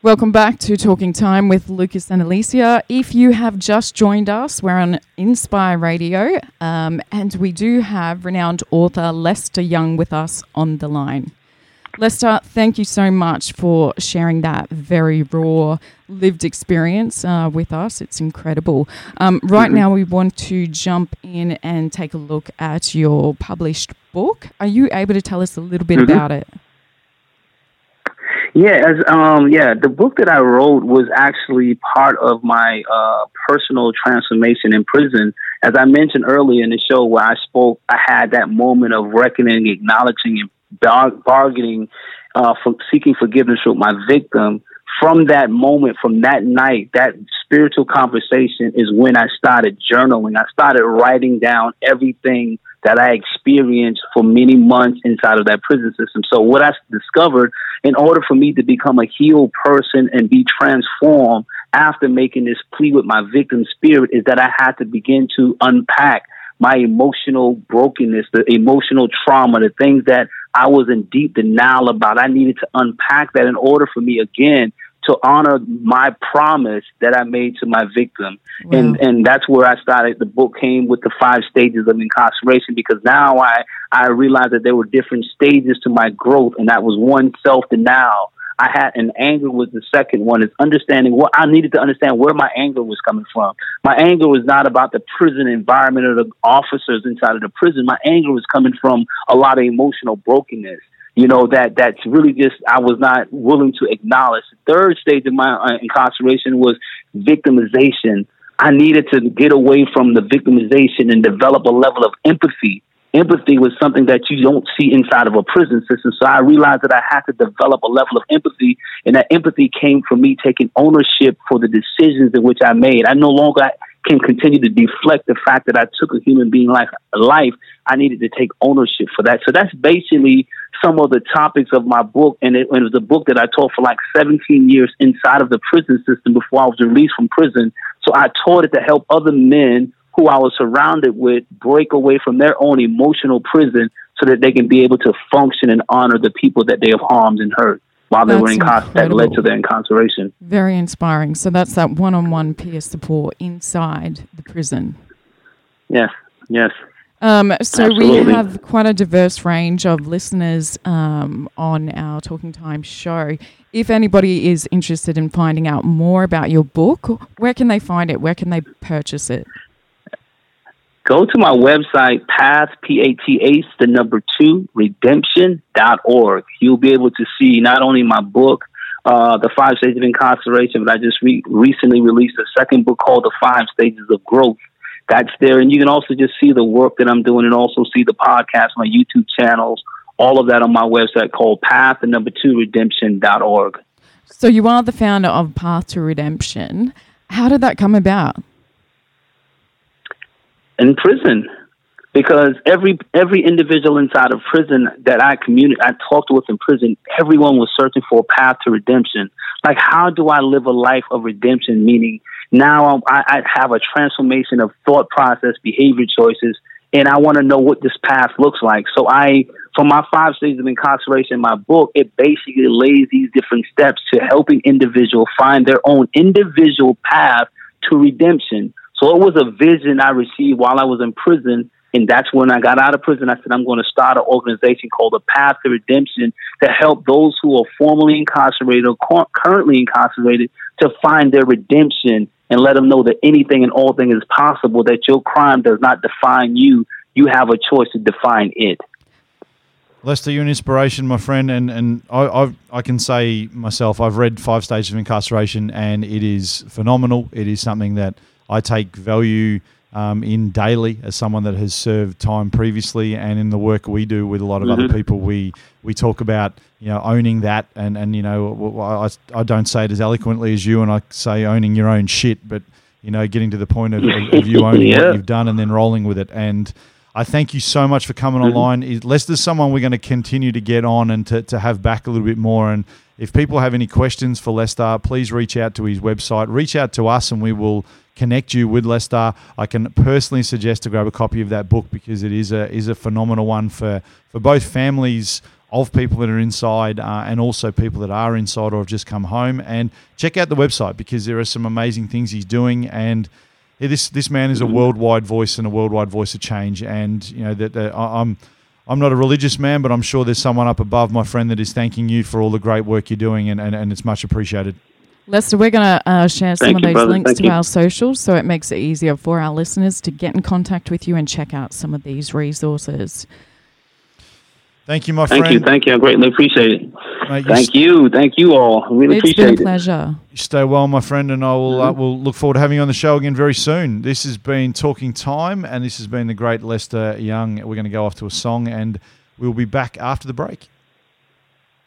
Welcome back to Talking Time with Lucas and Alicia. If you have just joined us, we're on Inspire Radio, um, and we do have renowned author Lester Young with us on the line. Lester, thank you so much for sharing that very raw lived experience uh, with us. It's incredible. Um, right now, we want to jump in and take a look at your published book. Are you able to tell us a little bit mm-hmm. about it? Yeah, as um, yeah, the book that I wrote was actually part of my uh, personal transformation in prison. As I mentioned earlier in the show, where I spoke, I had that moment of reckoning, acknowledging, and bar- bargaining, uh, for seeking forgiveness with my victim. From that moment, from that night, that spiritual conversation is when I started journaling. I started writing down everything that I experienced for many months inside of that prison system. So what I discovered in order for me to become a healed person and be transformed after making this plea with my victim spirit is that I had to begin to unpack my emotional brokenness, the emotional trauma, the things that I was in deep denial about. I needed to unpack that in order for me again to honor my promise that I made to my victim. Wow. And and that's where I started. The book came with the five stages of incarceration because now I, I realized that there were different stages to my growth and that was one self denial. I had and anger was the second one is understanding what I needed to understand where my anger was coming from. My anger was not about the prison environment or the officers inside of the prison. My anger was coming from a lot of emotional brokenness you know that that's really just I was not willing to acknowledge. The third stage of my uh, incarceration was victimization. I needed to get away from the victimization and develop a level of empathy. Empathy was something that you don't see inside of a prison system. So I realized that I had to develop a level of empathy, and that empathy came from me taking ownership for the decisions in which I made. I no longer can continue to deflect the fact that I took a human being life life. I needed to take ownership for that. So that's basically some of the topics of my book, and it, it, was a book that I taught for like 17 years inside of the prison system before I was released from prison. So I taught it to help other men who I was surrounded with break away from their own emotional prison so that they can be able to function and honor the people that they have harmed and hurt while that's they were in contact that led to their incarceration. Very inspiring. So that's that one on one peer support inside the prison. Yes, yes. Um, so Absolutely. we have quite a diverse range of listeners um, on our Talking Time show. If anybody is interested in finding out more about your book, where can they find it? Where can they purchase it? Go to my website, path, P-A-T-H, the number two, redemption.org. You'll be able to see not only my book, uh, The Five Stages of Incarceration, but I just re- recently released a second book called The Five Stages of Growth that's there. And you can also just see the work that I'm doing and also see the podcast, my YouTube channels, all of that on my website called path and number two redemption.org. So you are the founder of Path to Redemption. How did that come about? In prison. Because every every individual inside of prison that I communicate, I talked with in prison, everyone was searching for a path to redemption. Like, how do I live a life of redemption? Meaning, now I, I have a transformation of thought process, behavior choices, and I want to know what this path looks like. So I, for my five stages of incarceration, my book, it basically lays these different steps to helping individual find their own individual path to redemption. So it was a vision I received while I was in prison. And that's when I got out of prison. I said, I'm going to start an organization called the Path to Redemption to help those who are formerly incarcerated or currently incarcerated to find their redemption and let them know that anything and all things is possible, that your crime does not define you. You have a choice to define it. Lester, you're an inspiration, my friend, and and I I've, i can say myself, I've read Five Stages of Incarceration, and it is phenomenal. It is something that I take value um, in daily as someone that has served time previously, and in the work we do with a lot of mm-hmm. other people, we we talk about you know owning that, and and you know I, I don't say it as eloquently as you, and I say owning your own shit, but you know getting to the point of, of you owning yeah. what you've done and then rolling with it, and I thank you so much for coming mm-hmm. online. Lester's someone we're going to continue to get on and to, to have back a little bit more. And if people have any questions for Lester, please reach out to his website, reach out to us, and we will connect you with Lester. I can personally suggest to grab a copy of that book because it is a is a phenomenal one for for both families of people that are inside uh, and also people that are inside or have just come home. And check out the website because there are some amazing things he's doing. And yeah, this this man is a worldwide voice and a worldwide voice of change. And you know that, that I- I'm. I'm not a religious man, but I'm sure there's someone up above, my friend, that is thanking you for all the great work you're doing, and, and, and it's much appreciated. Lester, we're going to uh, share some Thank of you, those brother. links Thank to you. our socials so it makes it easier for our listeners to get in contact with you and check out some of these resources. Thank you, my Thank friend. Thank you, thank you. I greatly appreciate it. Mate, you Thank you, thank you all. I really It's been a appreciate it. pleasure. Stay well, my friend, and I will uh, Mm-hmm. will look forward to having you on the show again very soon. This has been Talking Time, and this has been the great Lester Young. We're going to go off to a song, and we'll be back after the break.